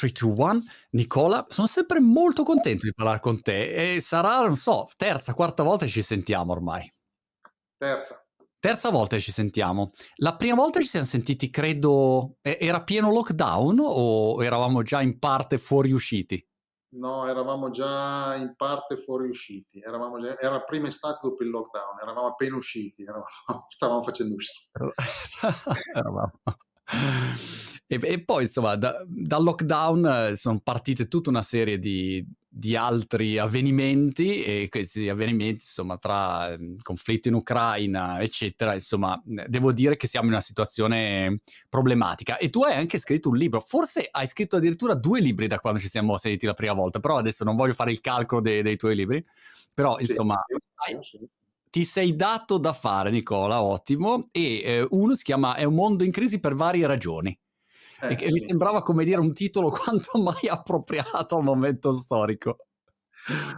3, 2, 1. Nicola, sono sempre molto contento di parlare con te e sarà, non so, terza, quarta volta che ci sentiamo ormai. Terza. Terza volta che ci sentiamo. La prima volta ci siamo sentiti, credo, era pieno lockdown o eravamo già in parte fuoriusciti? No, eravamo già in parte fuoriusciti. Eravamo già, era prima estate dopo il lockdown, eravamo appena usciti, eravamo, stavamo facendo uscire. E, e, poi, insomma, da, dal lockdown eh, sono partite tutta una serie di, di, altri avvenimenti e questi avvenimenti, insomma, tra eh, conflitto in Ucraina, eccetera, insomma, devo dire che siamo in una situazione problematica. E tu hai anche scritto un libro, forse hai scritto addirittura due libri da quando ci siamo sentiti la prima volta, però adesso non voglio fare il calcolo dei, dei tuoi libri, però, sì, insomma... Sì ti sei dato da fare, Nicola, ottimo. E eh, uno si chiama È un mondo in crisi per varie ragioni. Eh, e, sì. mi sembrava come dire un titolo quanto mai appropriato al momento storico.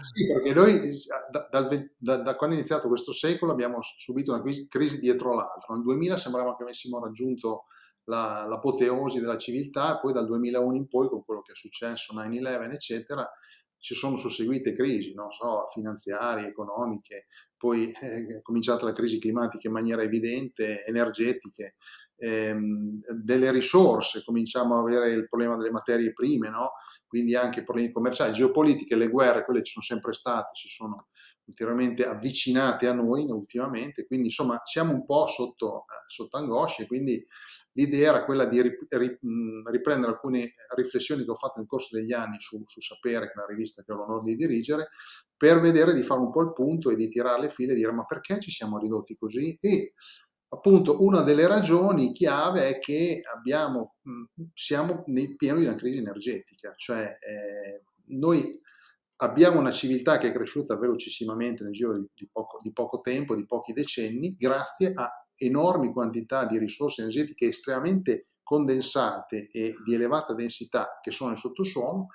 Sì, perché noi da, da, da, quando è iniziato questo secolo abbiamo subito una crisi, crisi dietro l'altra. Nel 2000 sembrava che avessimo raggiunto la, l'apoteosi della civiltà, poi dal 2001 in poi, con quello che è successo, 9-11, eccetera, ci sono susseguite crisi, non so, finanziarie, economiche, poi è cominciata la crisi climatica in maniera evidente, energetiche, ehm, delle risorse, cominciamo ad avere il problema delle materie prime, no? quindi anche problemi commerciali, geopolitiche, le guerre, quelle ci sono sempre state, si sono ulteriormente avvicinate a noi ultimamente, quindi insomma siamo un po' sotto, eh, sotto angoscia, quindi l'idea era quella di riprendere alcune riflessioni che ho fatto nel corso degli anni su, su Sapere, che è una rivista che ho l'onore di dirigere, per vedere di fare un po' il punto e di tirare le file e dire ma perché ci siamo ridotti così? E appunto una delle ragioni chiave è che abbiamo, siamo nel pieno di una crisi energetica, cioè eh, noi abbiamo una civiltà che è cresciuta velocissimamente nel giro di, poco, di poco tempo, di pochi decenni, grazie a enormi quantità di risorse energetiche estremamente condensate e di elevata densità che sono nel sottosuolo,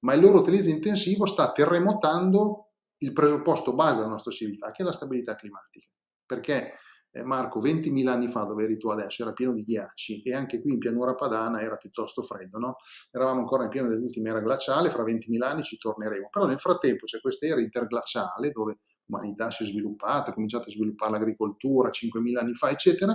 ma il loro utilizzo intensivo sta terremotando il presupposto base della nostra civiltà, che è la stabilità climatica. Perché eh, Marco, 20.000 anni fa, dove eri tu adesso, era pieno di ghiacci e anche qui in pianura padana era piuttosto freddo, no? Eravamo ancora in pieno dell'ultima era glaciale, fra 20.000 anni ci torneremo. Però nel frattempo c'è questa era interglaciale dove l'umanità si è sviluppata, ha cominciato a sviluppare l'agricoltura 5.000 anni fa, eccetera,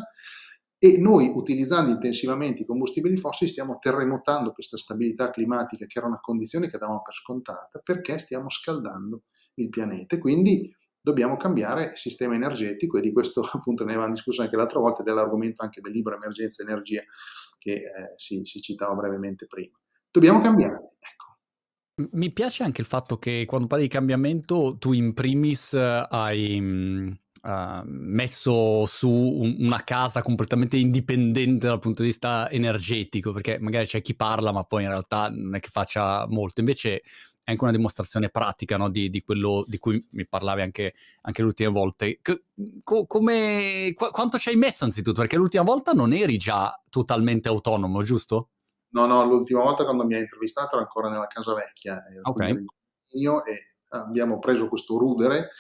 e noi utilizzando intensivamente i combustibili fossili stiamo terremotando questa stabilità climatica che era una condizione che davamo per scontata perché stiamo scaldando il pianeta. Quindi dobbiamo cambiare il sistema energetico e di questo appunto ne avevamo discusso anche l'altra volta dell'argomento anche del libro Emergenza Energia che eh, si, si, citava brevemente prima. Dobbiamo cambiare. Ecco. Mi piace anche il fatto che quando parli di cambiamento tu in primis hai uh, messo su un, una casa completamente indipendente dal punto di vista energetico, perché magari c'è chi parla ma poi in realtà non è che faccia molto. Invece è anche una dimostrazione pratica no, di, di, quello di cui mi parlavi anche, anche le ultime volte. Co- come, qu- quanto ci hai messo anzitutto? Perché l'ultima volta non eri già totalmente autonomo, giusto? No, no, l'ultima volta quando mi hai intervistato era ancora nella casa vecchia. Ok. Io e abbiamo preso questo rudere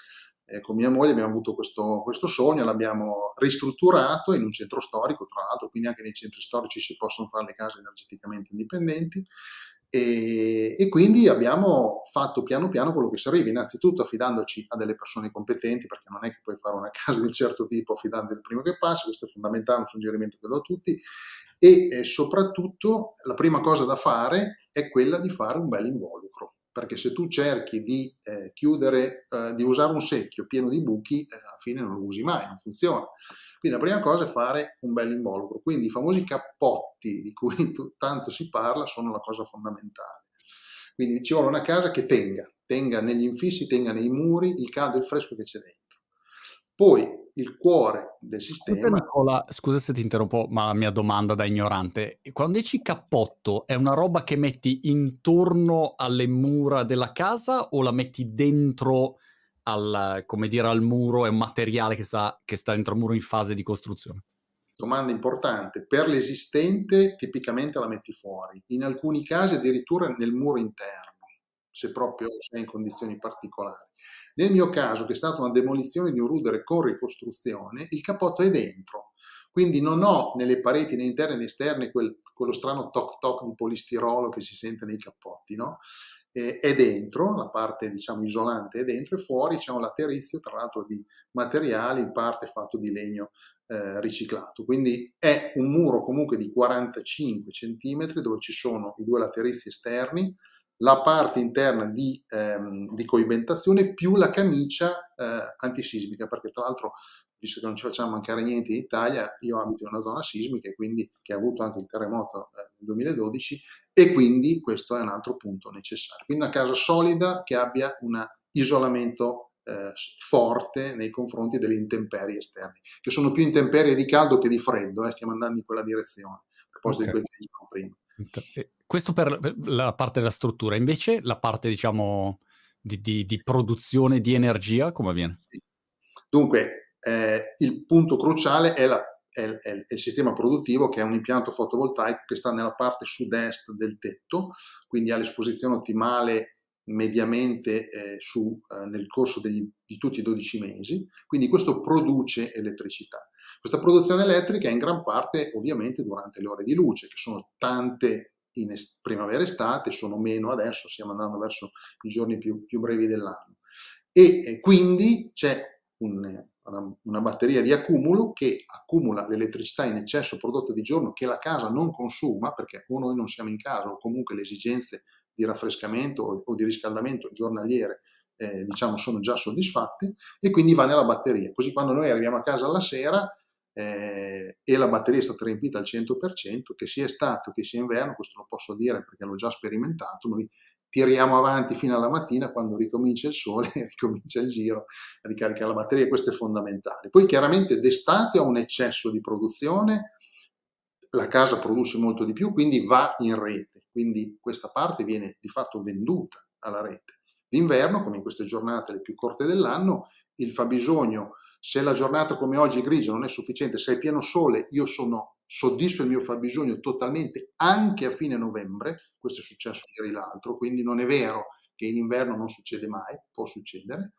eh, con mia moglie abbiamo avuto questo, questo, sogno, l'abbiamo ristrutturato in un centro storico, tra l'altro, quindi anche nei centri storici si possono fare le case energeticamente indipendenti. E, e, quindi abbiamo fatto piano piano quello che serviva, innanzitutto affidandoci a delle persone competenti, perché non è che puoi fare una casa di un certo tipo affidando il primo che passa, questo è fondamentale, un suggerimento che do a tutti, e eh, soprattutto la prima cosa da fare è quella di fare un bel involucro, perché se tu cerchi di eh, chiudere, eh, di usare un secchio pieno di buchi, eh, alla fine non lo usi mai, non funziona. Quindi la prima cosa è fare un bel involucro. Quindi i famosi cappotti di cui tanto si parla sono la cosa fondamentale. Quindi ci vuole una casa che tenga, tenga negli infissi, tenga nei muri il caldo e il fresco che c'è dentro. Poi il cuore del sistema. Scusa Nicola, scusa se ti interrompo, ma la mia domanda da ignorante. Quando dici cappotto, è una roba che metti intorno alle mura della casa o la metti dentro al, come dire, al muro, è un materiale che sta, che sta dentro il muro in fase di costruzione? Domanda importante. Per l'esistente tipicamente la metti fuori, in alcuni casi addirittura nel muro interno, se proprio sei in condizioni particolari. Nel mio caso, che è stata una demolizione di un rudere con ricostruzione, il cappotto è dentro. quindi non ho nelle pareti né interne né esterne quel, quello strano toc toc di polistirolo che si sente nei cappotti, no? E, è dentro, la parte diciamo isolante è dentro e fuori c'è un laterizio, tra l'altro di materiali, in parte fatto di legno eh, riciclato. Quindi è un muro comunque di 45 cm dove ci sono i due laterizi esterni, la parte interna di, ehm, di coibentazione più la camicia eh, antisismica, perché tra l'altro visto che non ci facciamo mancare niente in Italia, io abito in una zona sismica quindi, che ha avuto anche il terremoto eh, nel 2012 e quindi questo è un altro punto necessario. Quindi una casa solida che abbia un isolamento eh, forte nei confronti delle intemperie esterne, che sono più intemperie di caldo che di freddo, eh, stiamo andando in quella direzione, a proposito okay. di quello che dicevamo prima. Questo per la parte della struttura, invece la parte diciamo di, di, di produzione di energia come avviene? Dunque, eh, il punto cruciale è, la, è, il sistema produttivo che è un impianto fotovoltaico che sta nella parte sud-est del tetto, quindi ha l'esposizione ottimale mediamente eh, su, eh, nel corso degli, di tutti i 12 mesi, quindi questo produce elettricità. Questa produzione elettrica è in gran parte ovviamente durante le ore di luce, che sono tante in est- primavera estate, sono meno adesso, stiamo andando verso i giorni più, più brevi dell'anno. E eh, quindi c'è un, una, una, batteria di accumulo che accumula l'elettricità in eccesso prodotta di giorno che la casa non consuma, perché o noi non siamo in casa o comunque le esigenze di raffrescamento o, di riscaldamento giornaliere eh, diciamo sono già soddisfatte e quindi va nella batteria. Così quando noi arriviamo a casa alla sera eh, e la batteria è stata riempita al 100%, che sia estate che sia inverno, questo lo posso dire perché l'ho già sperimentato, noi tiriamo avanti fino alla mattina quando ricomincia il sole, ricomincia il giro, ricarica la batteria, questo è fondamentale. Poi chiaramente d'estate ho un eccesso di produzione, la casa produce molto di più, quindi va in rete, quindi questa parte viene di fatto venduta alla rete. D'inverno, come in queste giornate le più corte dell'anno, il fabbisogno, se la giornata come oggi è grigia non è sufficiente, se è pieno sole, io sono soddisfa il mio fabbisogno totalmente anche a fine novembre, questo è successo ieri l'altro, quindi non è vero che in inverno non succede mai, può succedere,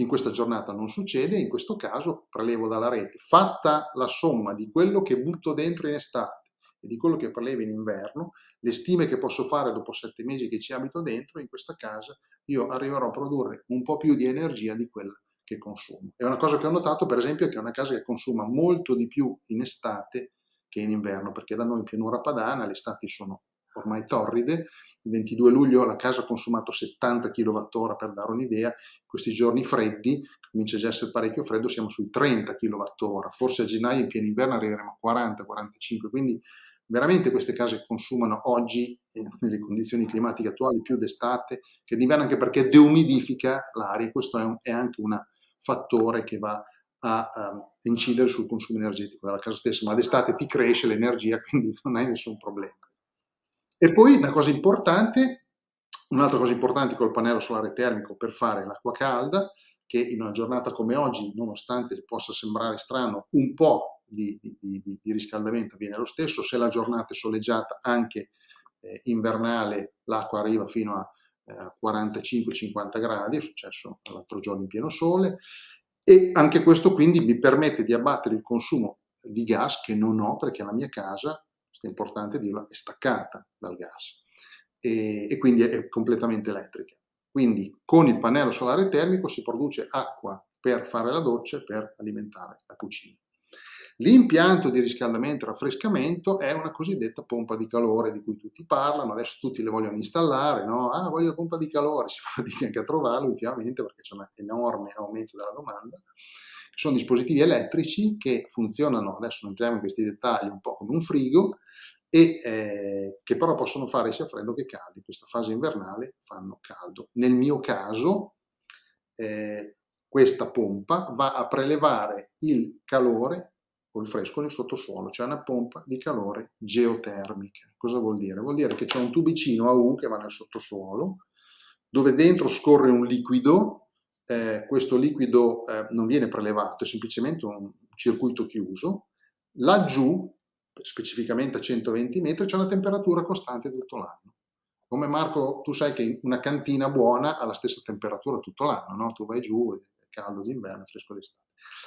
in questa giornata non succede, in questo caso prelevo dalla rete, fatta la somma di quello che butto dentro in estate e di quello che prelevo in inverno, le stime che posso fare dopo sette mesi che ci abito dentro, in questa casa io arriverò a produrre un po' più di energia di quella che consumo. E una cosa che ho notato, per esempio, è che è una casa che consuma molto di più in estate che in inverno, perché da noi in pianura padana le estati sono ormai torride. Il 22 luglio la casa ha consumato 70 kWh per dare un'idea, questi giorni freddi, comincia già a essere parecchio freddo, siamo sui 30 kWh, forse a gennaio in pieno inverno arriveremo a 40-45, quindi veramente queste case consumano oggi, eh, nelle condizioni climatiche attuali, più d'estate che d'inverno, anche perché deumidifica l'aria, questo è, un, è anche un fattore che va a, a incidere sul consumo energetico della casa stessa, ma d'estate ti cresce l'energia, quindi non hai nessun problema. E poi una cosa importante, un'altra cosa importante col pannello solare termico per fare l'acqua calda, che in una giornata come oggi, nonostante possa sembrare strano, un po' di, di, di, di riscaldamento avviene lo stesso, se la giornata è soleggiata anche eh, invernale l'acqua arriva fino a eh, 45-50 gradi, è successo l'altro giorno in pieno sole, e anche questo quindi mi permette di abbattere il consumo di gas che non ho perché la mia casa, è importante dirlo, è staccata dal gas e, e quindi è completamente elettrica. Quindi con il pannello solare termico si produce acqua per fare la doccia e per alimentare la cucina. L'impianto di riscaldamento e raffrescamento è una cosiddetta pompa di calore di cui tutti parlano, adesso tutti le vogliono installare, no? Ah, voglio la pompa di calore, si fa fatica anche a trovarla ultimamente perché c'è un enorme aumento della domanda. Sono dispositivi elettrici che funzionano, adesso non entriamo in questi dettagli, un po' come un frigo, e eh, che però possono fare sia freddo che caldo. In questa fase invernale fanno caldo. Nel mio caso, eh, questa pompa va a prelevare il calore o il fresco nel sottosuolo, c'è una pompa di calore geotermica. Cosa vuol dire? Vuol dire che c'è un tubicino a U che va nel sottosuolo, dove dentro scorre un liquido, eh, questo liquido eh, non viene prelevato, è semplicemente un circuito chiuso, laggiù, specificamente a 120 metri, c'è una temperatura costante tutto l'anno. Come Marco, tu sai che una cantina buona ha la stessa temperatura tutto l'anno, no? Tu vai giù, è caldo d'inverno, fresco d'estate.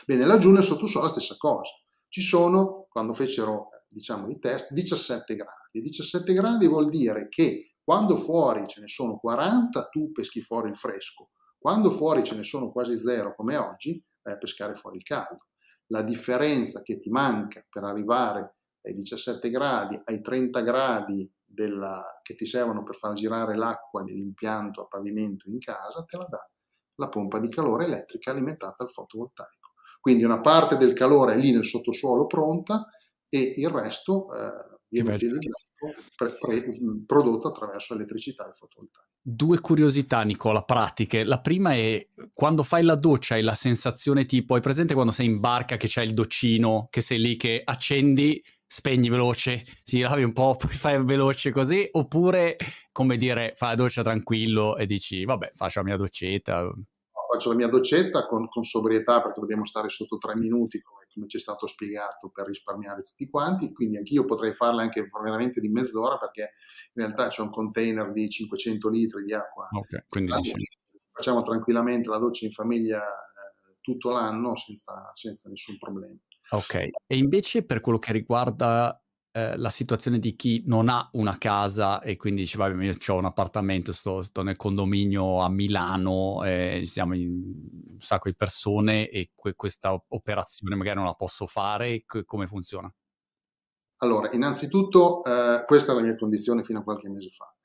Bene, laggiù nel sottosuolo è la stessa cosa ci sono, quando fecero diciamo, i test, 17 gradi. 17 gradi vuol dire che quando fuori ce ne sono 40, tu peschi fuori il fresco. Quando fuori ce ne sono quasi zero, come oggi, vai a pescare fuori il caldo. La differenza che ti manca per arrivare ai 17 gradi, ai 30 gradi della, che ti servono per far girare l'acqua dell'impianto a pavimento in casa, te la dà la pompa di calore elettrica alimentata al fotovoltaico. Quindi una parte del calore è lì nel sottosuolo pronta e il resto eh, viene utilizzato, pre, prodotto attraverso l'elettricità e il fotovoltaico. Due curiosità, Nicola, pratiche. La prima è quando fai la doccia hai la sensazione tipo, hai presente quando sei in barca che c'è il doccino, che sei lì che accendi, spegni veloce, ti lavi un po', poi fai veloce così, oppure, come dire, fai la doccia tranquillo e dici, vabbè, faccio la mia doccetta. Faccio la mia doccetta con, con sobrietà perché dobbiamo stare sotto tre minuti, come, come ci è stato spiegato, per risparmiare tutti quanti, quindi anch'io potrei farla anche veramente di mezz'ora perché in realtà c'è un container di 500 litri di acqua. Ok, quindi. Facciamo tranquillamente la doccia in famiglia eh, tutto l'anno senza, senza nessun problema. Ok, e invece per quello che riguarda eh, la situazione di chi non ha una casa e quindi dice, vabbè, io ho un appartamento, sto, sto nel condominio a Milano, eh, siamo un sacco di persone e que- questa operazione magari non la posso fare, c- come funziona? Allora, innanzitutto eh, questa è la mia condizione fino a qualche mese fa.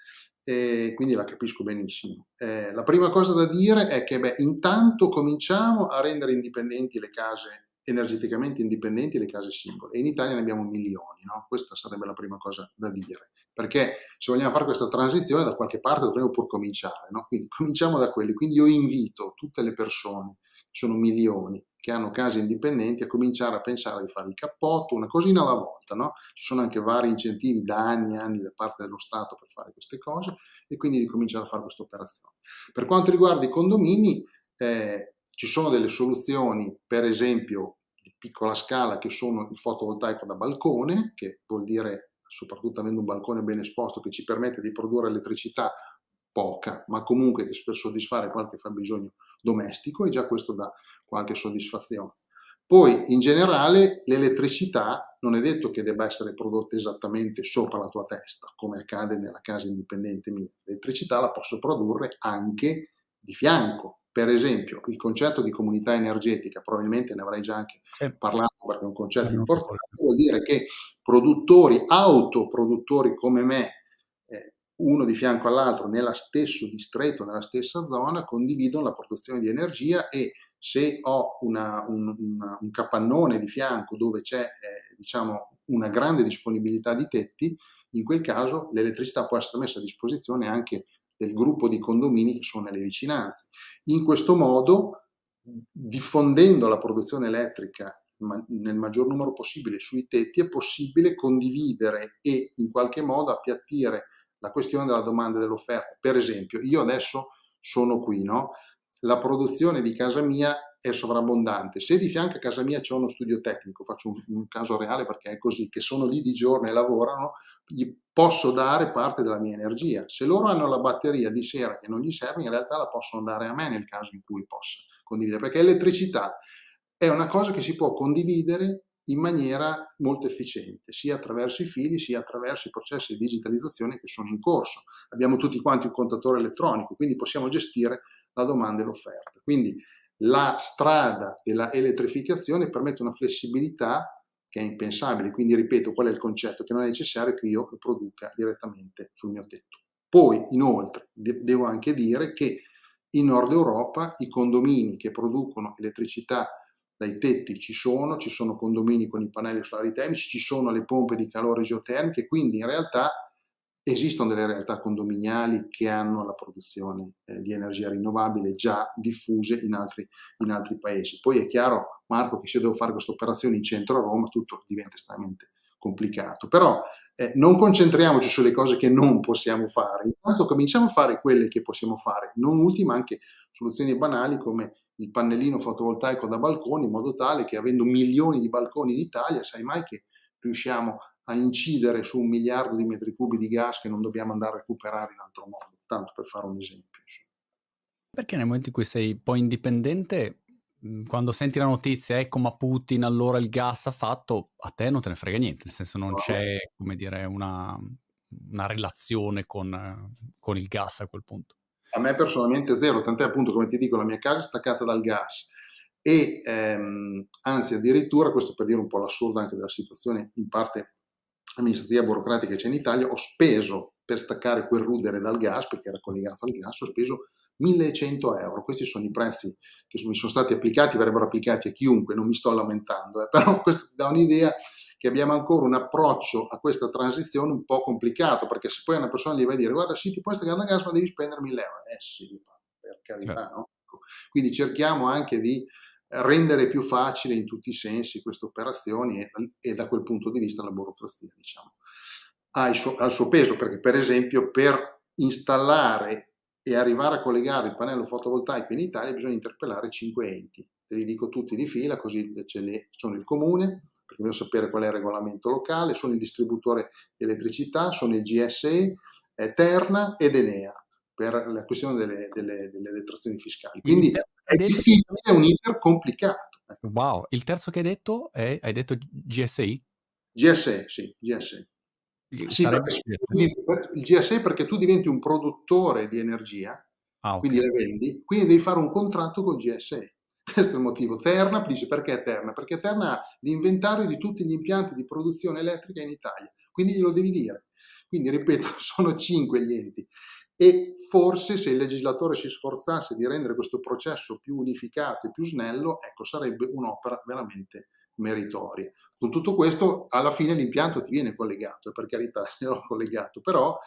E quindi la capisco benissimo. Eh, la prima cosa da dire è che beh, intanto cominciamo a rendere indipendenti le case energeticamente indipendenti le case singole e in Italia ne abbiamo milioni, no? questa sarebbe la prima cosa da dire, perché se vogliamo fare questa transizione da qualche parte dovremmo pur cominciare, no? quindi cominciamo da quelli, quindi io invito tutte le persone, sono milioni, che hanno case indipendenti a cominciare a pensare di fare il cappotto, una cosina alla volta, no? ci sono anche vari incentivi da anni e anni da parte dello Stato per fare queste cose e quindi di cominciare a fare questa operazione. Per quanto riguarda i condomini, eh, ci sono delle soluzioni, per esempio di piccola scala, che sono il fotovoltaico da balcone, che vuol dire, soprattutto avendo un balcone ben esposto, che ci permette di produrre elettricità poca, ma comunque per soddisfare qualche fabbisogno domestico e già questo dà qualche soddisfazione. Poi in generale l'elettricità non è detto che debba essere prodotta esattamente sopra la tua testa, come accade nella casa indipendente mia. L'elettricità la posso produrre anche di fianco, per esempio, il concetto di comunità energetica, probabilmente ne avrei già anche sì. parlato perché è un concetto importante, vuol dire che produttori, autoproduttori come me, eh, uno di fianco all'altro, nello stesso distretto, nella stessa zona, condividono la produzione di energia e se ho una, un, una, un, capannone di fianco dove c'è eh, diciamo, una grande disponibilità di tetti, in quel caso l'elettricità può essere messa a disposizione anche del gruppo di condomini che sono nelle vicinanze. In questo modo, diffondendo la produzione elettrica nel maggior numero possibile sui tetti, è possibile condividere e in qualche modo appiattire la questione della domanda e dell'offerta. Per esempio, io adesso sono qui, no? La produzione di casa mia è sovrabbondante. Se di fianco a casa mia c'è uno studio tecnico, faccio un, un caso reale perché è così, che sono lì di giorno e lavorano, gli posso dare parte della mia energia. Se loro hanno la batteria di sera che non gli serve, in realtà la possono dare a me nel caso in cui possa condividere, perché l'elettricità è una cosa che si può condividere in maniera molto efficiente, sia attraverso i fili, sia attraverso i processi di digitalizzazione che sono in corso. Abbiamo tutti quanti un contatore elettronico, quindi possiamo gestire la domanda e l'offerta. Quindi la strada della elettrificazione permette una flessibilità che è impensabile. Quindi ripeto, qual è il concetto? Che non è necessario che io lo produca direttamente sul mio tetto. Poi, inoltre, de- devo anche dire che in Nord Europa i condomini che producono elettricità dai tetti ci sono, ci sono condomini con i pannelli solari termici, ci sono le pompe di calore geotermiche, quindi in realtà Esistono delle realtà condominiali che hanno la produzione eh, di energia rinnovabile già diffuse in altri, in altri, paesi. Poi è chiaro, Marco, che se devo fare questa operazione in centro a Roma tutto diventa estremamente complicato. Però eh, non concentriamoci sulle cose che non possiamo fare, intanto cominciamo a fare quelle che possiamo fare, non ultima anche soluzioni banali come il pannellino fotovoltaico da balcone, in modo tale che avendo milioni di balconi in Italia, sai mai che riusciamo a incidere su un miliardo di metri cubi di gas che non dobbiamo andare a recuperare in altro modo, tanto per fare un esempio. Perché nel momento in cui sei poi indipendente quando senti la notizia, ecco ma Putin allora il gas ha fatto, a te non te ne frega niente, nel senso non c'è, come dire, una, una relazione con, con il gas a quel punto. A me personalmente zero, tant'è appunto come ti dico la mia casa è staccata dal gas e ehm, anzi addirittura, questo per dire un po' l'assurdo anche della situazione in parte amministrativa burocratica che c'è in Italia, ho speso per staccare quel rudere dal gas, perché era collegato al gas, ho speso 1100 euro. Questi sono i prezzi che mi sono stati applicati, verrebbero applicati a chiunque, non mi sto lamentando, eh. però questo ti dà un'idea che abbiamo ancora un approccio a questa transizione un po' complicato, perché se poi una persona gli va a dire guarda sì ti puoi staccare dal gas ma devi spendere 1000 euro, eh sì, per carità, certo. no? Ecco. Quindi cerchiamo anche di rendere più facile in tutti i sensi queste operazioni e, e da quel punto di vista la burocrazia diciamo, ha il, suo, ha il suo peso perché per esempio per installare e arrivare a collegare il pannello fotovoltaico in Italia bisogna interpellare 5 enti. Te li dico tutti di fila, così sono il comune, perché bisogna sapere qual è il regolamento locale, sono il distributore di elettricità, sono il GSE, Terna ed Enea per la questione delle, delle, delle detrazioni fiscali. Quindi è difficile, è un iter complicato. Wow, il terzo che hai detto è, hai detto GSI? GSE, sì, GSE. Sì, il GSE perché tu diventi un produttore di energia, ah, okay. quindi le vendi, quindi devi fare un contratto con GSE. Questo è il motivo. Terna dice perché Terna? Perché Terna ha l'inventario di tutti gli impianti di produzione elettrica in Italia, quindi glielo devi dire. Quindi, ripeto, sono cinque gli enti e forse se il legislatore si sforzasse di rendere questo processo più unificato e più snello, ecco, sarebbe un'opera veramente meritoria. Con tutto questo, alla fine l'impianto ti viene collegato, e per carità ne ho collegato, però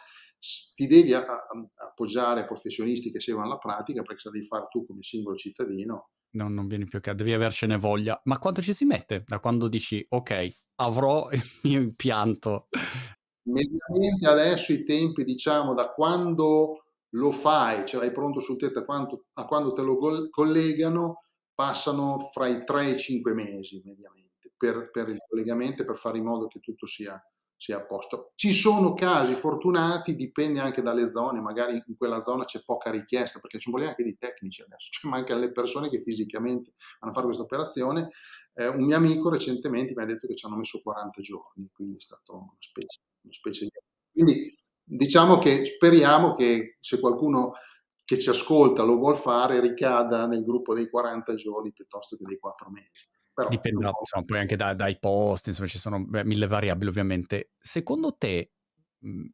ti devi appoggiare a professionisti che seguono la pratica, perché se devi fare tu come singolo cittadino. No, non vieni più a devi avercene voglia. Ma quanto ci si mette da quando dici, ok, avrò il mio impianto mediamente adesso i tempi, diciamo, da quando lo fai, ce l'hai pronto sul tetto a, quanto, a quando te lo collegano, passano fra i 3 e i 5 mesi mediamente per, per il collegamento e per fare in modo che tutto sia, sia a posto. Ci sono casi fortunati, dipende anche dalle zone, magari in quella zona c'è poca richiesta, perché un problema anche di tecnici adesso, cioè manca le persone che fisicamente vanno a fare questa operazione. Eh, un mio amico recentemente mi ha detto che ci hanno messo 40 giorni, quindi è stato una specie specie di... Quindi diciamo che speriamo che se qualcuno che ci ascolta lo vuol fare ricada nel gruppo dei 40 giorni piuttosto che dei 4 mesi. Però, Dipenderà insomma, poi anche da, dai post, insomma ci sono beh, mille variabili ovviamente. Secondo te,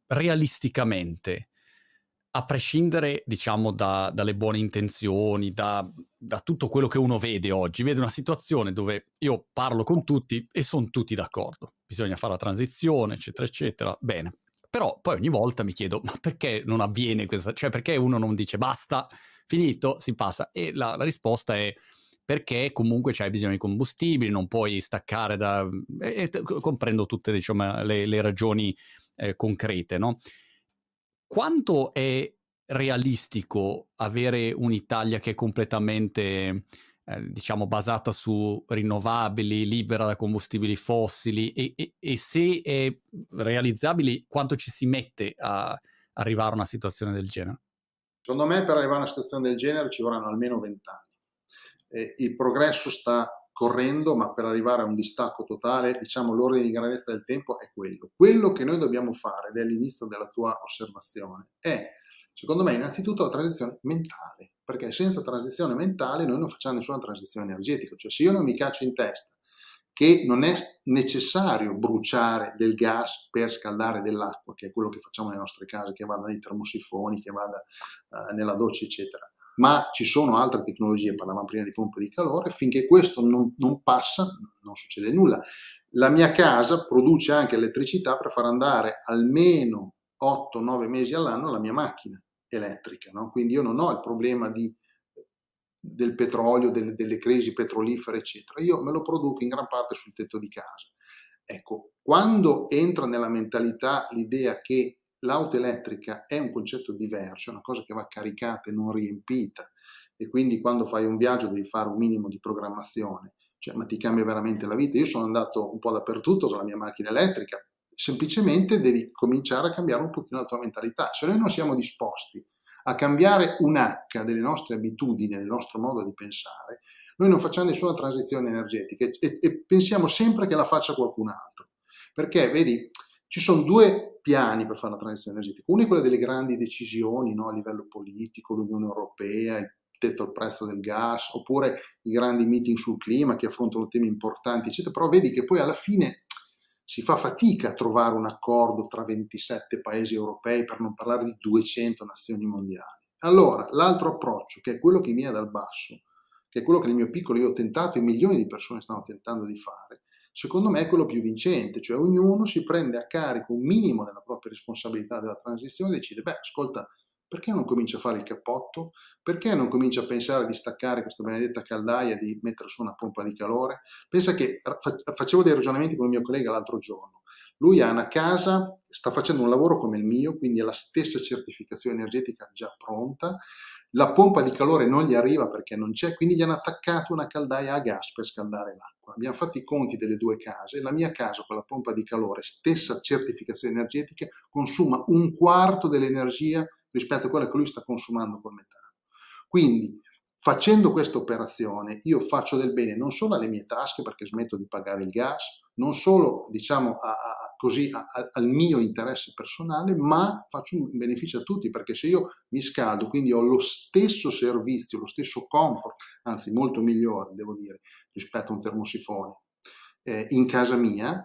realisticamente, a prescindere diciamo da, dalle buone intenzioni, da, da, tutto quello che uno vede oggi, vede una situazione dove io parlo con tutti e sono tutti d'accordo bisogna fare la transizione, eccetera, eccetera. Bene. Però poi ogni volta mi chiedo, ma perché non avviene questa? Cioè, perché uno non dice basta, finito, si passa? E la, la risposta è perché comunque c'hai bisogno di combustibili, non puoi staccare da... E, e comprendo tutte diciamo, le, le ragioni eh, concrete, no? Quanto è realistico avere un'Italia che è completamente eh, diciamo basata su rinnovabili, libera da combustibili fossili e, e, e, se è realizzabile quanto ci si mette a arrivare a una situazione del genere? Secondo me per arrivare a una situazione del genere ci vorranno almeno vent'anni. Eh, il progresso sta correndo, ma per arrivare a un distacco totale, diciamo l'ordine di grandezza del tempo è quello. Quello che noi dobbiamo fare, ed è l'inizio della tua osservazione, è secondo me innanzitutto la transizione mentale perché senza transizione mentale noi non facciamo nessuna transizione energetica, cioè se io non mi caccio in testa che non è necessario bruciare del gas per scaldare dell'acqua, che è quello che facciamo nelle nostre case, che vada nei termosifoni, che vada uh, nella doccia, eccetera. Ma ci sono altre tecnologie, parlavamo prima di pompe di calore, finché questo non, non passa non succede nulla. La mia casa produce anche elettricità per far andare almeno 8-9 mesi all'anno la mia macchina elettrica. No? Quindi io non ho il problema di, del petrolio, delle, delle crisi petrolifere, eccetera. Io me lo produco in gran parte sul tetto di casa. Ecco, quando entra nella mentalità l'idea che l'auto elettrica è un concetto diverso, è una cosa che va caricata e non riempita, e quindi quando fai un viaggio devi fare un minimo di programmazione, cioè, ma ti cambia veramente la vita. Io sono andato un po' dappertutto con la mia macchina elettrica, semplicemente devi cominciare a cambiare un pochino la tua mentalità. Se noi non siamo disposti a cambiare un H delle nostre abitudini, del nostro modo di pensare, Noi non facciamo nessuna transizione energetica e, e pensiamo sempre che la faccia qualcun altro. Perché, vedi, ci sono due piani per fare la transizione energetica. Uno è quello delle grandi decisioni no, a livello politico, l'Unione Europea, il tetto al prezzo del gas, oppure i grandi meeting sul clima che affrontano temi importanti, eccetera. Però vedi che poi alla fine si fa fatica a trovare un accordo tra 27 paesi europei, per non parlare di 200 nazioni mondiali. Allora, l'altro approccio, che è quello che viene dal basso, che è quello che nel mio piccolo io ho tentato e milioni di persone stanno tentando di fare, secondo me è quello più vincente, cioè ognuno si prende a carico un minimo della propria responsabilità della transizione e decide, beh, ascolta, perché non comincia a fare il cappotto? Perché non comincia a pensare di staccare questa benedetta caldaia e di mettere su una pompa di calore? Pensa che facevo dei ragionamenti con il mio collega l'altro giorno. Lui ha una casa, sta facendo un lavoro come il mio, quindi ha la stessa certificazione energetica già pronta, la pompa di calore non gli arriva perché non c'è, quindi gli hanno attaccato una caldaia a gas per scaldare l'acqua. Abbiamo fatto i conti delle due case, la mia casa con la pompa di calore, stessa certificazione energetica, consuma un quarto dell'energia rispetto a quella che lui sta consumando col metano. Quindi facendo questa operazione io faccio del bene non solo alle mie tasche perché smetto di pagare il gas, non solo diciamo a, a, così a, al mio interesse personale, ma faccio un beneficio a tutti perché se io mi scaldo, quindi ho lo stesso servizio, lo stesso comfort, anzi molto migliore devo dire rispetto a un termosifone eh, in casa mia,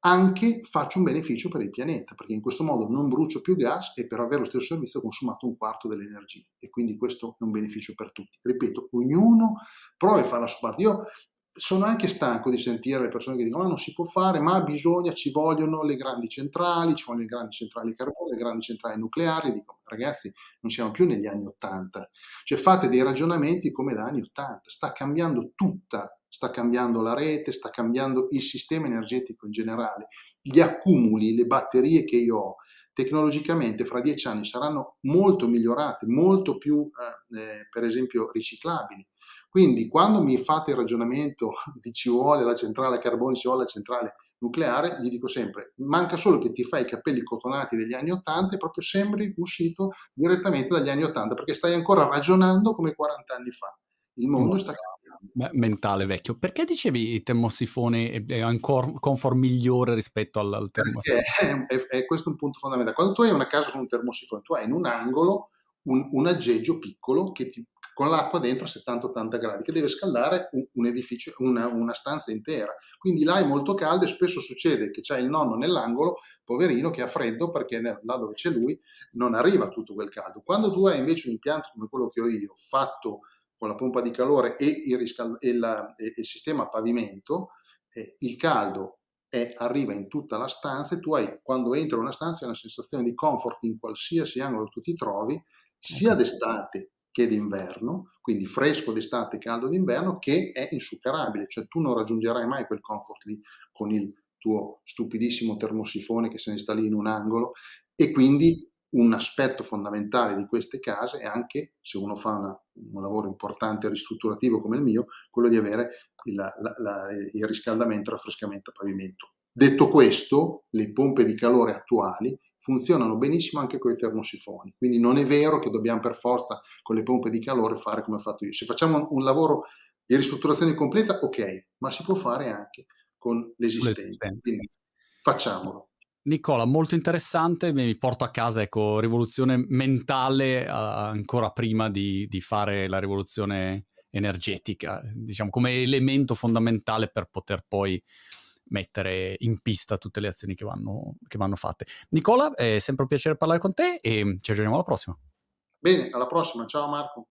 anche faccio un beneficio per il pianeta, perché in questo modo non brucio più gas e per avere lo stesso servizio ho consumato un quarto dell'energia e quindi questo è un beneficio per tutti. Ripeto, ognuno prova a fare la sua parte. Io sono anche stanco di sentire le persone che dicono ma non si può fare, ma bisogna, ci vogliono le grandi centrali, ci vogliono le grandi centrali carbone, le grandi centrali nucleari. Dico ragazzi, non siamo più negli anni Ottanta. Cioè fate dei ragionamenti come da anni Ottanta, sta cambiando tutta sta cambiando la rete, sta cambiando il sistema energetico in generale. Gli accumuli, le batterie che io ho, tecnologicamente fra dieci anni saranno molto migliorate, molto più, eh, eh, per esempio, riciclabili. Quindi quando mi fate il ragionamento di ci vuole la centrale a carbone, ci vuole la centrale nucleare, gli dico sempre, manca solo che ti fai i capelli cotonati degli anni 80 e proprio sembri uscito direttamente dagli anni 80 perché stai ancora ragionando come 40 anni fa. Il mondo sta cambiando mentale vecchio. Perché dicevi il termosifone è un comfort migliore rispetto al, al termosifone? È, è, è, questo un punto fondamentale. Quando tu hai una casa con un termosifone, tu hai in un angolo un, un aggeggio piccolo che ti, con l'acqua dentro a 70-80 gradi che deve scaldare un, un edificio, una, una, stanza intera. Quindi là è molto caldo e spesso succede che c'è il nonno nell'angolo, poverino, che ha freddo perché là dove c'è lui non arriva tutto quel caldo. Quando tu hai invece un impianto come quello che ho io, fatto con la pompa di calore e il, riscal- e la, e il sistema a pavimento, eh, il caldo è, arriva in tutta la stanza e tu hai, quando entri in una stanza, una sensazione di comfort in qualsiasi angolo tu ti trovi, sia d'estate che d'inverno, quindi fresco d'estate, caldo d'inverno, che è insuperabile, cioè tu non raggiungerai mai quel comfort lì con il tuo stupidissimo termosifone che se ne sta lì in un angolo. E quindi un aspetto fondamentale di queste case è anche, se uno fa una, un lavoro importante ristrutturativo come il mio, quello di avere il, la, la, il riscaldamento e raffrescamento a pavimento. Detto questo, le pompe di calore attuali funzionano benissimo anche con i termosifoni, quindi non è vero che dobbiamo per forza con le pompe di calore fare come ho fatto io. Se facciamo un lavoro di ristrutturazione completa, ok, ma si può fare anche con l'esistente, quindi facciamolo. Nicola, molto interessante, mi porto a casa, ecco, rivoluzione mentale uh, ancora prima di, di, fare la rivoluzione energetica, diciamo come elemento fondamentale per poter poi mettere in pista tutte le azioni che vanno, che vanno fatte. Nicola, è sempre un piacere parlare con te e ci aggiorniamo alla prossima. Bene, alla prossima, ciao Marco.